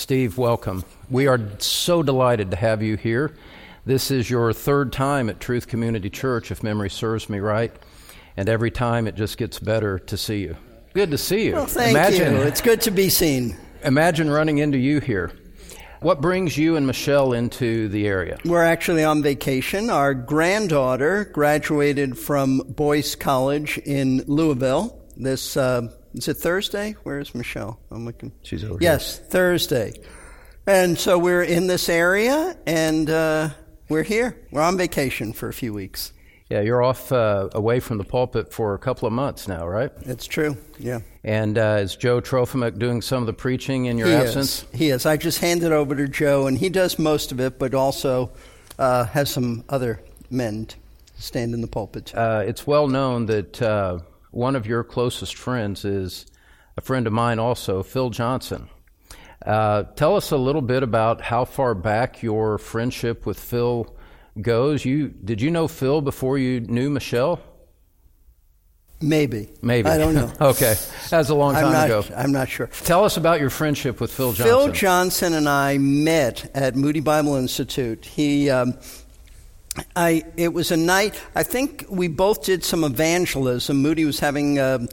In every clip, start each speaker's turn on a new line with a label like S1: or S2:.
S1: Steve, welcome. We are so delighted to have you here. This is your third time at Truth Community Church, if memory serves me right, and every time it just gets better to see you. Good to see you.
S2: Well, thank imagine, you. It's good to be seen.
S1: Imagine running into you here. What brings you and Michelle into the area?
S2: We're actually on vacation. Our granddaughter graduated from Boyce College in Louisville this uh, is it Thursday? Where is Michelle? I'm looking.
S1: She's over here.
S2: yes,
S1: here.
S2: Thursday. And so we're in this area, and uh, we're here. We're on vacation for a few weeks.
S1: Yeah, you're off uh, away from the pulpit for a couple of months now, right?
S2: It's true. Yeah.
S1: And uh, is Joe Trofimek doing some of the preaching in your
S2: he
S1: absence?
S2: Is. He is. I just handed over to Joe, and he does most of it, but also uh, has some other men stand in the pulpit.
S1: Uh, it's well known that uh, one of your closest friends is a friend of mine also, Phil Johnson. Uh, tell us a little bit about how far back your friendship with Phil goes. You did you know Phil before you knew Michelle?
S2: Maybe.
S1: Maybe.
S2: I don't know.
S1: okay. That's a long time
S2: I'm not,
S1: ago.
S2: I'm not sure.
S1: Tell us about your friendship with Phil Johnson.
S2: Phil Johnson and I met at Moody Bible Institute. He um, I, it was a night, I think we both did some evangelism. Moody was having uh,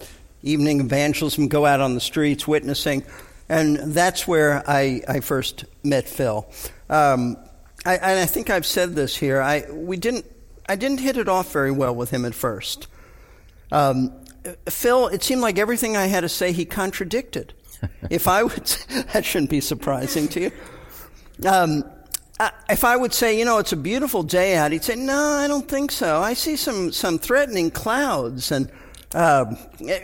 S2: evening evangelism, go out on the streets witnessing, and that's where I, I first met Phil. Um, I, and I think I've said this here. I, we didn't, I didn't hit it off very well with him at first. Um, Phil, it seemed like everything I had to say he contradicted. if I would, that shouldn't be surprising to you. Um, if I would say, you know, it's a beautiful day out, he'd say, no, I don't think so. I see some, some threatening clouds and uh,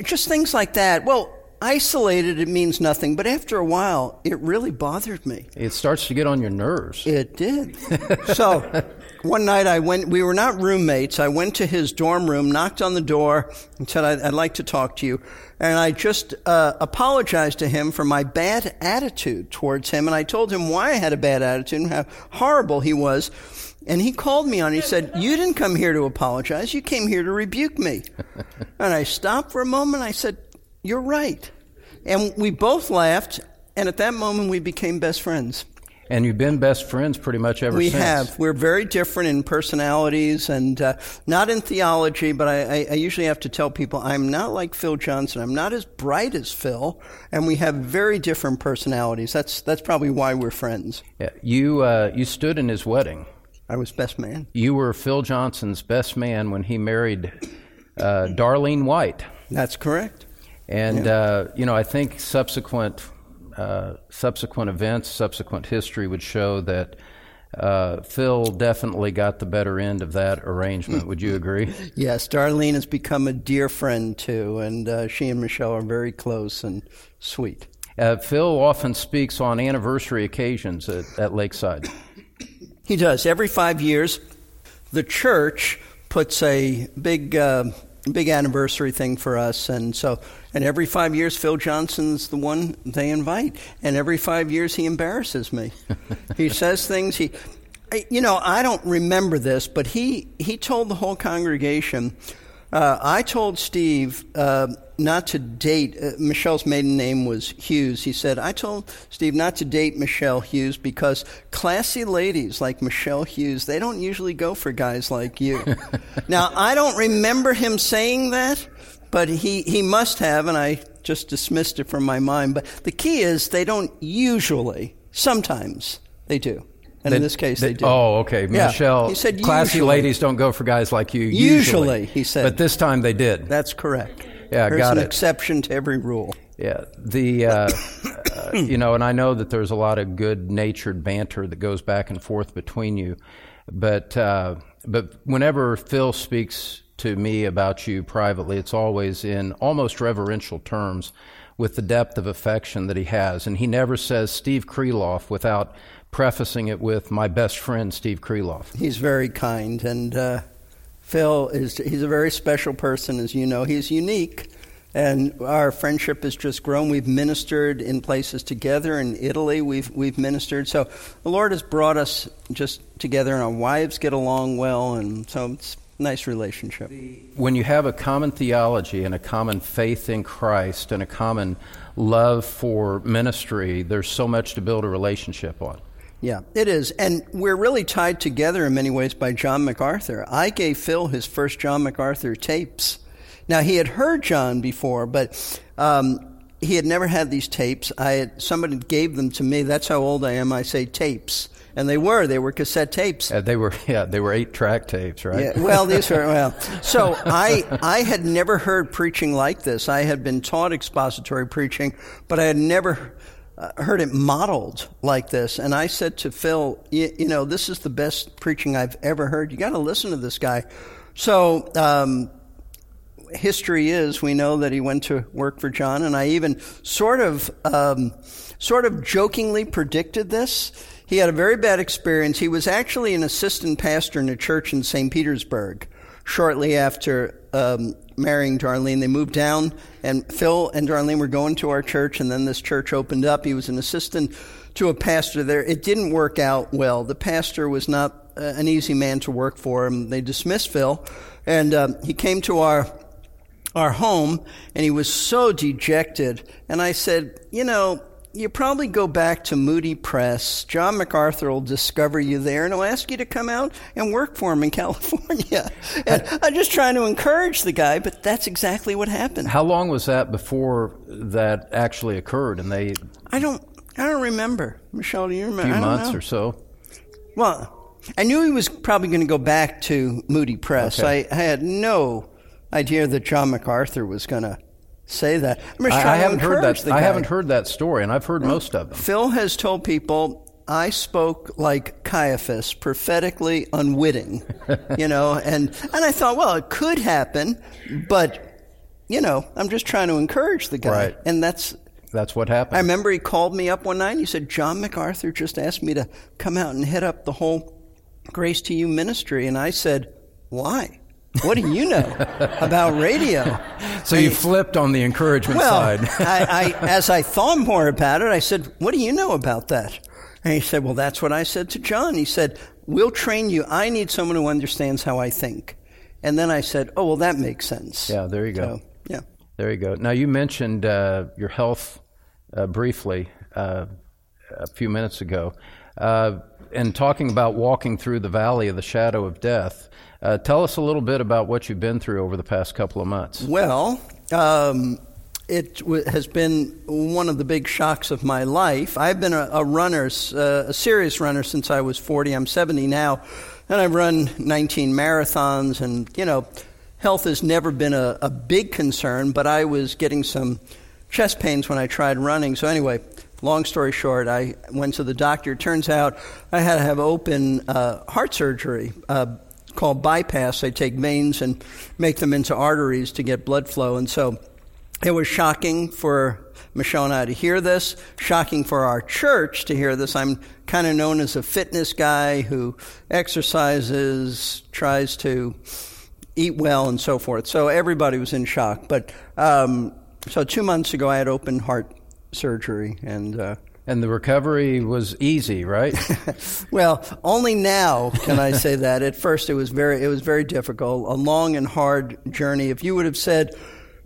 S2: just things like that. Well, isolated, it means nothing, but after a while, it really bothered me.
S1: It starts to get on your nerves.
S2: It did. so one night I went, we were not roommates. I went to his dorm room, knocked on the door, and said, I'd, I'd like to talk to you. And I just uh, apologized to him for my bad attitude towards him. And I told him why I had a bad attitude and how horrible he was. And he called me on. He said, "You didn't come here to apologize. You came here to rebuke me." and I stopped for a moment. I said, "You're right." And we both laughed. And at that moment, we became best friends.
S1: And you've been best friends pretty much ever
S2: we
S1: since.
S2: We have. We're very different in personalities and uh, not in theology, but I, I, usually have to tell people I'm not like Phil Johnson. I'm not as bright as Phil, and we have very different personalities. That's that's probably why we're friends.
S1: Yeah, you uh, you stood in his wedding.
S2: I was best man.
S1: You were Phil Johnson's best man when he married uh, Darlene White.
S2: That's correct.
S1: And yeah. Uh, you know, I think subsequent uh, subsequent events, subsequent history would show that uh, Phil definitely got the better end of that arrangement. Would you agree?
S2: yes, Darlene has become a dear friend too, and uh, she and Michelle are very close and sweet.
S1: Uh, Phil often speaks on anniversary occasions at, at Lakeside.
S2: He does. Every five years, the church puts a big uh, big anniversary thing for us. And so, and every five years, Phil Johnson's the one they invite. And every five years, he embarrasses me. he says things. He, you know, I don't remember this, but he he told the whole congregation. Uh, I told Steve uh, not to date, uh, Michelle's maiden name was Hughes. He said, I told Steve not to date Michelle Hughes because classy ladies like Michelle Hughes, they don't usually go for guys like you. now, I don't remember him saying that, but he, he must have, and I just dismissed it from my mind. But the key is they don't usually, sometimes they do. And they, in this case, they, they, do.
S1: Oh, okay.
S2: Yeah.
S1: Michelle,
S2: he said
S1: classy
S2: usually.
S1: ladies don't go for guys like you.
S2: Usually,
S1: usually,
S2: he said.
S1: But this time they did.
S2: That's correct.
S1: Yeah,
S2: There's
S1: got
S2: an
S1: it.
S2: exception to every rule.
S1: Yeah, the uh, uh, you know, and I know that there's a lot of good-natured banter that goes back and forth between you, but uh, but whenever Phil speaks to me about you privately, it's always in almost reverential terms, with the depth of affection that he has, and he never says Steve Kreloff without prefacing it with my best friend Steve Kreloff.
S2: He's very kind and uh, Phil is he's a very special person, as you know. He's unique, and our friendship has just grown. We've ministered in places together in Italy. We've we've ministered. So the Lord has brought us just together, and our wives get along well, and so it's a nice relationship.
S1: When you have a common theology and a common faith in Christ and a common love for ministry, there's so much to build a relationship on.
S2: Yeah, it is. And we're really tied together in many ways by John MacArthur. I gave Phil his first John MacArthur tapes. Now, he had heard John before, but um, he had never had these tapes. I had, somebody gave them to me. That's how old I am. I say tapes. And they were. They were cassette tapes.
S1: Uh, they were, yeah, they were eight track tapes, right?
S2: Yeah, well, these were, well. So I, I had never heard preaching like this. I had been taught expository preaching, but I had never uh, heard it modeled like this. And I said to Phil, you, you know, this is the best preaching I've ever heard. You got to listen to this guy. So, um, history is we know that he went to work for John, and I even sort of, um, sort of jokingly predicted this. He had a very bad experience. He was actually an assistant pastor in a church in St. Petersburg shortly after um, marrying Darlene. They moved down, and Phil and Darlene were going to our church, and then this church opened up. He was an assistant to a pastor there. It didn't work out well. The pastor was not uh, an easy man to work for him. They dismissed Phil, and uh, he came to our our home, and he was so dejected. And I said, you know, you probably go back to Moody Press. John MacArthur will discover you there and he'll ask you to come out and work for him in California. And I'm just trying to encourage the guy, but that's exactly what happened.
S1: How long was that before that actually occurred? And they
S2: I don't I don't remember. Michelle, do you remember?
S1: a few months
S2: know.
S1: or so.
S2: Well, I knew he was probably going to go back to Moody Press.
S1: Okay.
S2: I, I had no idea that John MacArthur was going to say that. I'm just
S1: I, I haven't heard that. I haven't heard that story, and I've heard most of them.
S2: Phil has told people I spoke like Caiaphas, prophetically unwitting, you know, and and I thought, well, it could happen, but you know, I'm just trying to encourage the guy,
S1: Right.
S2: and that's.
S1: That's what happened.
S2: I remember he called me up one night. and He said, "John MacArthur just asked me to come out and head up the whole Grace to You ministry," and I said, "Why? What do you know about radio?"
S1: so you flipped on the encouragement
S2: Well,
S1: side.
S2: I, I, as I thought more about it, I said, What do you know about that? And he said, Well, that's what I said to John. He said, We'll train you. I need someone who understands how I think. And then I said, Oh, well, that makes sense.
S1: yeah, there you go.
S2: So, yeah.
S1: There you go. Now you mentioned uh, your health uh, briefly uh, a few minutes ago, uh, and talking about walking through the valley of the shadow of death. Uh, tell us a little bit about what you've been through over the past couple of months.
S2: Well, um, it w- has been one of the big shocks of my life. I've been a, a runner, uh, a serious runner since I was 40. I'm 70 now, and I've run 19 marathons, and, you know, health has never been a, a big concern, but I was getting some chest pains when I tried running. So, anyway, long story short, I went to the doctor. Turns out I had to have open uh, heart surgery. Uh, called bypass. They take veins and make them into arteries to get blood flow. And so it was shocking for Michelle and I to hear this, shocking for our church to hear this. I'm kind of known as a fitness guy who exercises, tries to eat well, and so forth. So everybody was in shock. But um, so two months ago, I had open heart surgery, and uh,
S1: And the recovery was easy, right?
S2: well, only now can I say that. At first, it was very, it was very difficult, a long and hard journey. If you would have said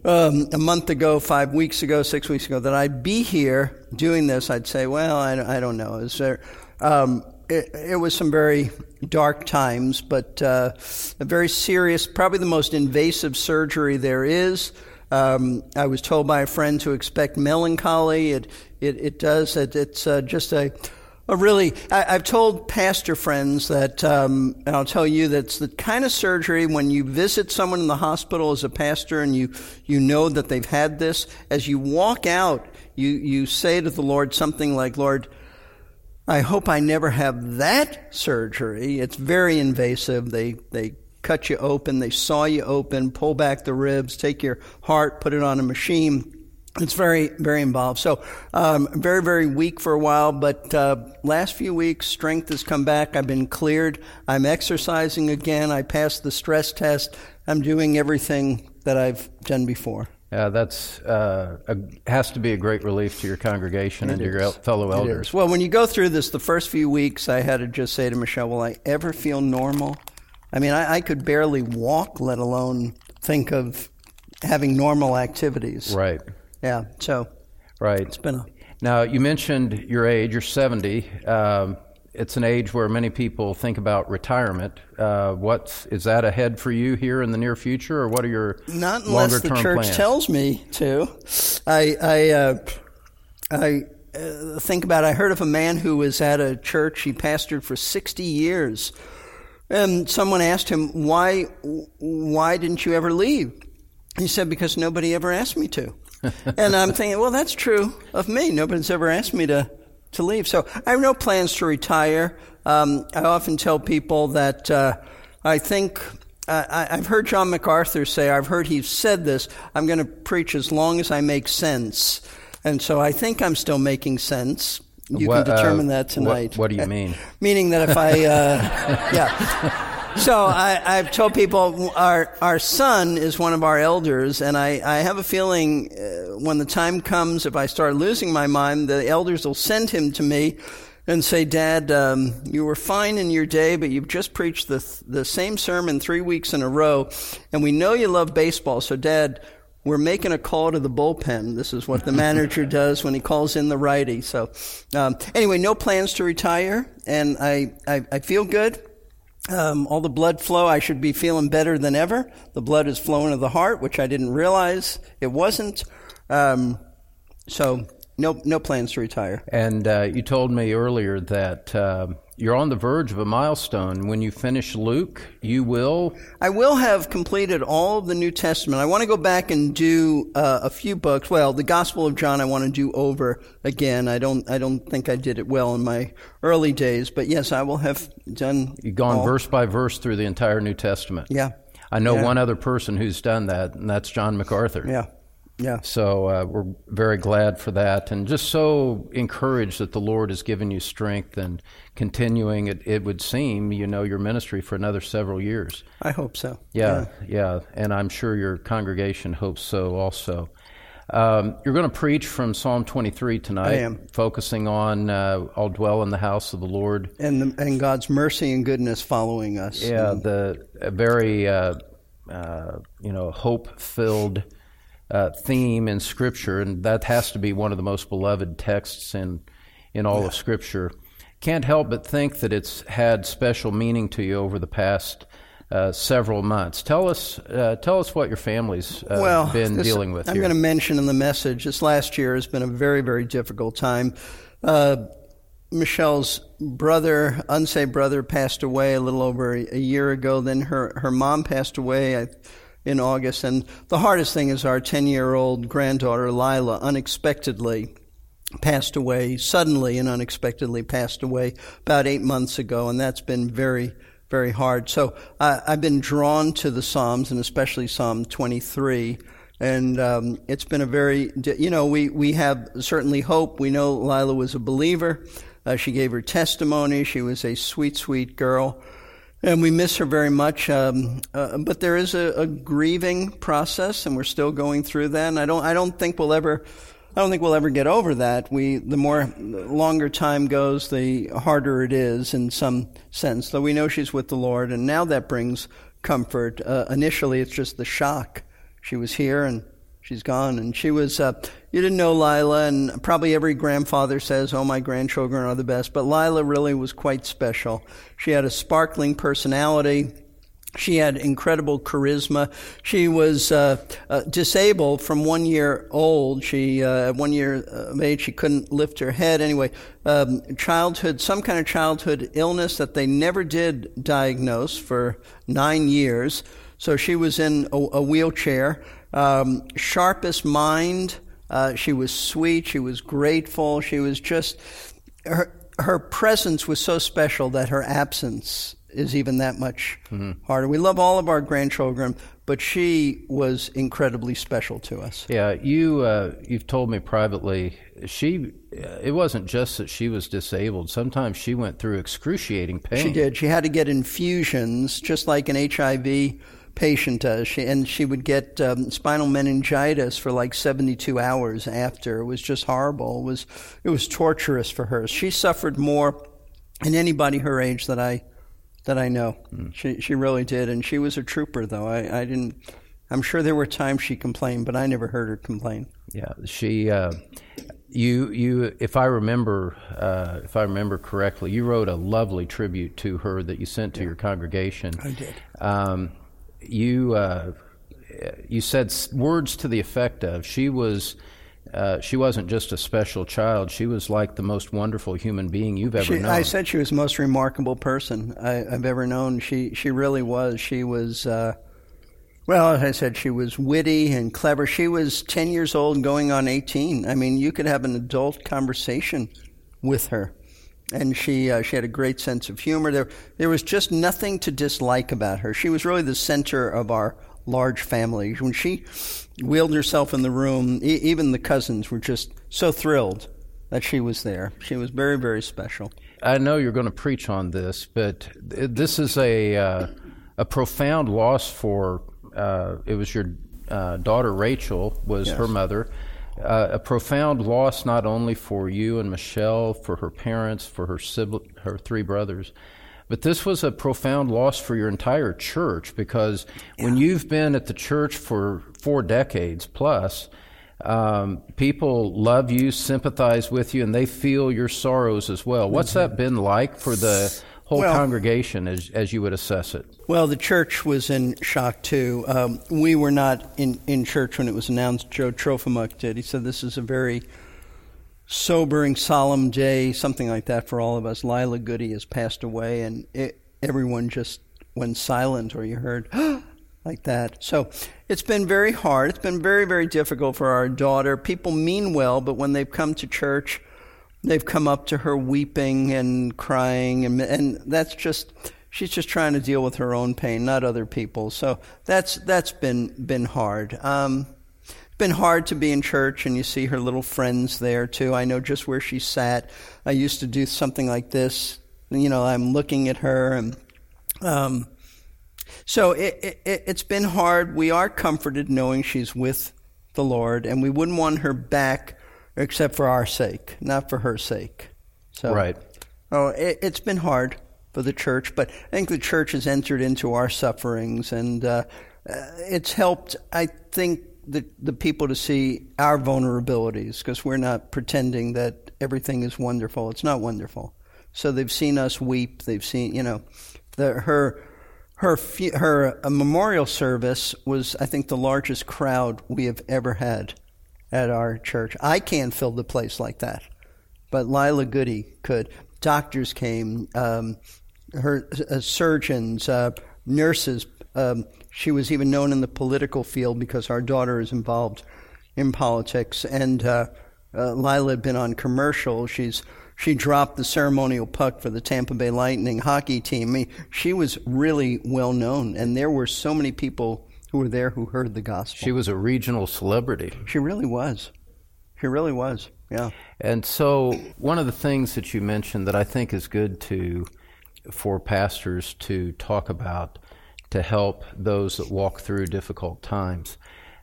S2: um, a month ago, five weeks ago, six weeks ago that I'd be here doing this, I'd say, well, I, I don't know. Is there? Um, it, it was some very dark times, but uh, a very serious, probably the most invasive surgery there is. Um, I was told by a friend to expect melancholy. It it, it does. It, it's uh, just a a really. I, I've told pastor friends that, um, and I'll tell you that's the kind of surgery when you visit someone in the hospital as a pastor and you you know that they've had this. As you walk out, you you say to the Lord something like, "Lord." I hope I never have that surgery. It's very invasive. They they cut you open, they saw you open, pull back the ribs, take your heart, put it on a machine. It's very very involved. So um, very very weak for a while, but uh, last few weeks strength has come back. I've been cleared. I'm exercising again. I passed the stress test. I'm doing everything that I've done before.
S1: Yeah, that's uh, a, has to be a great relief to your congregation and
S2: It
S1: your
S2: is.
S1: el- fellow elders.
S2: Well, when you go through this, the first few weeks, I had to just say to Michelle, "Will I ever feel normal?" I mean, I, I could barely walk, let alone think of having normal activities.
S1: Right.
S2: Yeah. So
S1: Right.
S2: it's been a
S1: Now, you mentioned your age, you're 70. Um, it's an age where many people think about retirement. Uh, what's, is that ahead for you here in the near future, or what are your
S2: Not unless the
S1: term
S2: church
S1: plans?
S2: tells me to. I I uh, I uh, think about. I heard of a man who was at a church. He pastored for sixty years, and someone asked him why why didn't you ever leave? He said because nobody ever asked me to. And I'm thinking, well, that's true of me. Nobody's ever asked me to to leave. So I have no plans to retire. Um, I often tell people that uh, I think I, I've heard John MacArthur say, I've heard he said this, I'm going to preach as long as I make sense. And so I think I'm still making sense. You
S1: What,
S2: can
S1: uh,
S2: determine that
S1: what-
S2: tonight.
S1: what do you mean?
S2: Meaning that if I, uh, yeah. So I, I've told people our our son is one of our elders, and I, I have a feeling uh, when the time comes, if I start losing my mind, the elders will send him to me and say, "Dad, um, you were fine in your day, but you've just preached the the same sermon three weeks in a row, and we know you love baseball, so Dad." We're making a call to the bullpen. This is what the manager does when he calls in the righty. So, um, anyway, no plans to retire, and I, I, I feel good. Um, all the blood flow, I should be feeling better than ever. The blood is flowing to the heart, which I didn't realize it wasn't. Um, so, no, no plans to retire.
S1: And uh, you told me earlier that uh, you're on the verge of a milestone. When you finish Luke, you will.
S2: I will have completed all of the New Testament. I want to go back and do uh, a few books. Well, the Gospel of John, I want to do over again. I don't, I don't think I did it well in my early days, but yes, I will have done.
S1: You've gone
S2: all-
S1: verse by verse through the entire New Testament.
S2: Yeah,
S1: I know
S2: Yeah.
S1: one other person who's done that, and that's John MacArthur.
S2: yeah, yeah.
S1: So uh, we're very glad for that, and just so encouraged that the Lord has given you strength and continuing. It, it would seem, you know, your ministry for another several years.
S2: I hope so.
S1: Yeah, yeah, and I'm sure your congregation hopes so also. Um, you're going to preach from Psalm 23 tonight,
S2: I am.
S1: focusing on uh, "I'll dwell in the house of the Lord."
S2: And the, and God's mercy and goodness following us.
S1: Yeah, the a very uh, uh, you know hope-filled uh, theme in Scripture, and that has to be one of the most beloved texts in in all of Scripture. Can't help but think that it's had special meaning to you over the past uh, several months. Tell us, uh, tell us what your family's uh,
S2: well,
S1: been
S2: this-
S1: dealing with
S2: I'm
S1: here.
S2: going to mention in the message this last year has been a very, very difficult time. Uh, Michelle's brother, unsaved brother, passed away a little over a, a year ago. Then her, her mom passed away I, in August. And the hardest thing is our 10 year old granddaughter, Lila, unexpectedly passed away, suddenly and unexpectedly passed away about eight months ago. And that's been very, very hard. So I, I've been drawn to the Psalms and especially Psalm 23. And um, it's been a very, you know, we, we have certainly hope. We know Lila was a believer. Uh, she gave her testimony. She was a sweet, sweet girl. And we miss her very much. Um, uh, but there is a, a grieving process, and we're still going through that. And I don't, I don't think we'll ever, I don't think we'll ever get over that. We, the more the longer time goes, the harder it is in some sense. Though we know she's with the Lord, and now that brings comfort. Uh, initially, it's just the shock. She was here and she's gone, and she was. Uh, you didn't know Lila, and probably every grandfather says, "Oh, my grandchildren are the best," but Lila really was quite special. She had a sparkling personality. She had incredible charisma. She was uh, uh, disabled from one year old. She, uh, one year of age, she couldn't lift her head. Anyway, um, childhood, some kind of childhood illness that they never did diagnose for nine years. So she was in a, a wheelchair. Um, sharpest mind. Uh, she was sweet. She was grateful. She was just her her presence was so special that her absence is even that much harder. We love all of our grandchildren, but she was incredibly special to us.
S1: Yeah, you uh, you've told me privately. She, it wasn't just that she was disabled. Sometimes she went through excruciating pain.
S2: She did. She had to get infusions, just like an HIV patient does. She, and she would get um, spinal meningitis for like 72 hours after. It was just horrible. It was it was torturous for her. She suffered more than anybody her age that I that I know. Mm. She she really did, and she was a trooper. Though I, I didn't. I'm sure there were times she complained, but I never heard her complain.
S1: Yeah, she. Uh, you you if I remember uh, if I remember correctly, you wrote a lovely tribute to her that you sent to yeah. your congregation.
S2: I did. Um,
S1: you uh, you said words to the effect of she was. Uh, she wasn't just a special child. She was like the most wonderful human being you've ever
S2: she,
S1: known.
S2: I said she was the most remarkable person I, have ever known. She she really was. She was uh, well, as I said, she was witty and clever. She was 10 years old going on 18. I mean, you could have an adult conversation with her. And she, uh, she had a great sense of humor. There, there was just nothing to dislike about her. She was really the center of our large family. When she wheeled herself in the room, e- even the cousins were just so thrilled that she was there. She was very, very special.
S1: I know you're going to preach on this, but this is a, uh, a profound loss for uh, it was your uh, daughter Rachel was yes. her mother. Uh, a profound loss not only for you and Michelle, for her parents, for her sibling, her three brothers, but this was a profound loss for your entire church because yeah. when you've been at the church for four decades plus, um, people love you, sympathize with you, and they feel your sorrows as well. What's mm-hmm. that been like for the whole well, congregation as, as you would assess it?
S2: Well, the church was in shock too. Um, we were not in, in church when it was announced. Joe Trofimuk did. He said this is a very sobering, solemn day, something like that for all of us. Lila Goody has passed away, and it, everyone just went silent, or you heard like that. So it's been very hard. It's been very, very difficult for our daughter. People mean well, but when they've come to church, they've come up to her weeping and crying, and, and that's just she's just trying to deal with her own pain, not other people So that's that's been been hard. Um, been hard to be in church and you see her little friends there too. I know just where she sat. I used to do something like this. You know, I'm looking at her and um, so it, it, it's been hard. We are comforted knowing she's with the Lord and we wouldn't want her back except for our sake, not for her sake.
S1: So, right.
S2: Oh, it, has been hard for the church, but I think the church has entered into our sufferings, and uh, it's helped. I think the the people to see our vulnerabilities because we're not pretending that everything is wonderful. It's not wonderful. So they've seen us weep. They've seen, you know, the, her her her memorial service was, I think, the largest crowd we have ever had at our church. I can't fill the place like that, but Lila Goody could. Doctors came, um, her uh, surgeons, uh, nurses. Um, she was even known in the political field because our daughter is involved in politics. And uh, uh, Lila had been on commercial. She's she dropped the ceremonial puck for the Tampa Bay Lightning hockey team. I mean, she was really well known, and there were so many people who were there who heard the gospel.
S1: She was a regional celebrity.
S2: She really was. She really was. Yeah.
S1: And so one of the things that you mentioned that I think is good to for pastors to talk about to help those that walk through difficult times.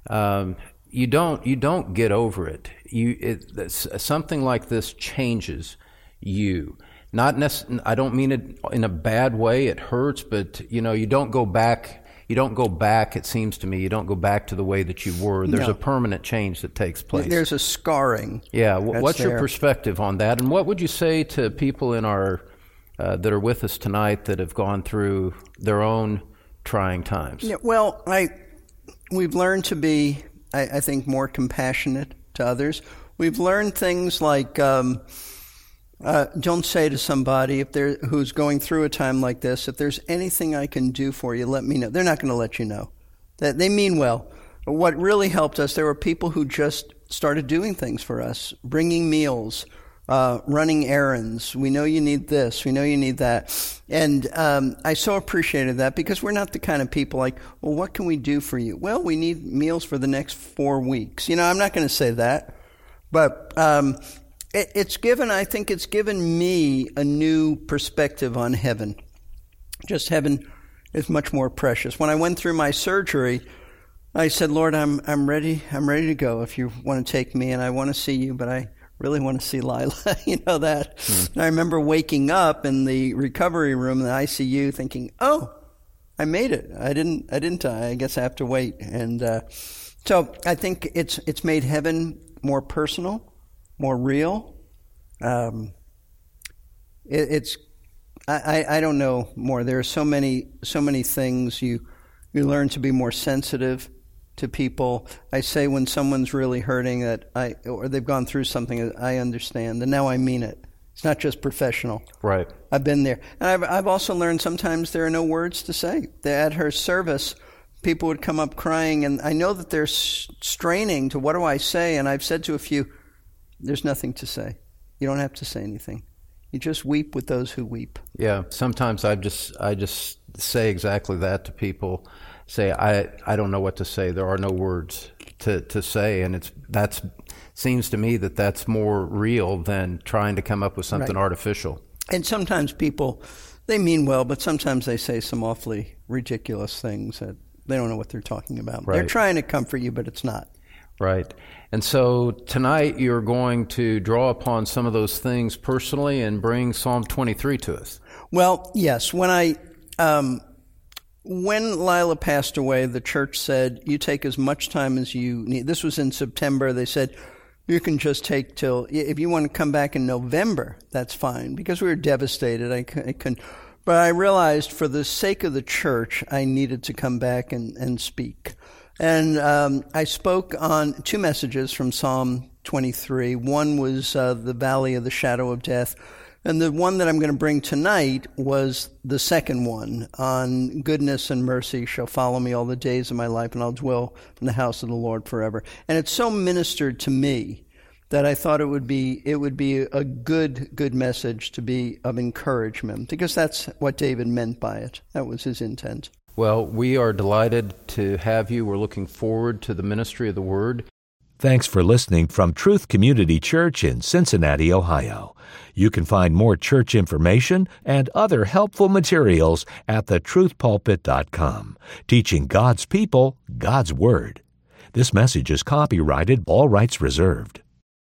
S1: Um, you don't you don't get over it. You it, something like this changes you. Not nec- I don't mean it in a bad way. It hurts, but you know you don't go back you don't go back, it seems to me, you don't go back to the way that you were. There's no. a permanent change that takes place.
S2: There's a scarring.
S1: Yeah. What's there. your perspective on that? And what would you say to people in our uh, that are with us tonight that have gone through their own trying times?
S2: Yeah, well, I we've learned to be, I, I think, more compassionate to others. We've learned things like um, uh, don't say to somebody if they're who's going through a time like this, if there's anything I can do for you, let me know. They're not going to let you know. That they mean well. What really helped us, there were people who just started doing things for us, bringing meals, uh, running errands. We know you need this. We know you need that. And um, I so appreciated that because we're not the kind of people like, well, what can we do for you? Well, we need meals for the next four weeks. You know, I'm not going to say that. But um, it, it's given, I think it's given me a new perspective on heaven. Just heaven is much more precious. When I went through my surgery, I said, Lord, I'm, I'm ready. I'm ready to go if you want to take me and I want to see you, but I really want to see Lila. you know that. Mm. I remember waking up in the recovery room in the ICU thinking, "Oh, I made it. I didn't. I didn't die. I guess I have to wait." And uh, so I think it's it's made heaven more personal, more real. Um, it, it's I, I don't know more. There are so many so many things you you learn to be more sensitive to people. I say when someone's really hurting that I or they've gone through something I understand, and now I mean it. It's not just professional.
S1: Right.
S2: I've been there, and I've I've also learned sometimes there are no words to say. At her service, people would come up crying, and I know that they're straining to what do I say, and I've said to a few, "There's nothing to say. You don't have to say anything." You just weep with those who weep.
S1: Yeah, sometimes I just I just say exactly that to people. Say I I don't know what to say. There are no words to to say, and it's that's seems to me that that's more real than trying to come up with something
S2: right.
S1: artificial.
S2: And sometimes people they mean well, but sometimes they say some awfully ridiculous things that they don't know what they're talking about. Right. They're trying to comfort you, but it's not.
S1: Right. And so tonight you're going to draw upon some of those things personally and bring Psalm 23 to us.
S2: Well, yes. When I, um, when Lila passed away, the church said, you take as much time as you need. This was in September. They said, you can just take till, if you want to come back in November, that's fine. Because we were devastated. I, I couldn't. But I realized for the sake of the church, I needed to come back and, and speak. And um, I spoke on two messages from Psalm 23. One was uh, the valley of the shadow of death. And the one that I'm going to bring tonight was the second one on goodness and mercy shall follow me all the days of my life, and I'll dwell in the house of the Lord forever. And it so ministered to me that I thought it would be it would be a good good message to be of encouragement because that's what David meant by it. That was his intent.
S1: Well, we are delighted to have you. We're looking forward to the ministry of the Word.
S3: Thanks for listening from Truth Community Church in Cincinnati, Ohio. You can find more church information and other helpful materials at thetruthpulpit.com, teaching God's people God's Word. This message is copyrighted, all rights reserved.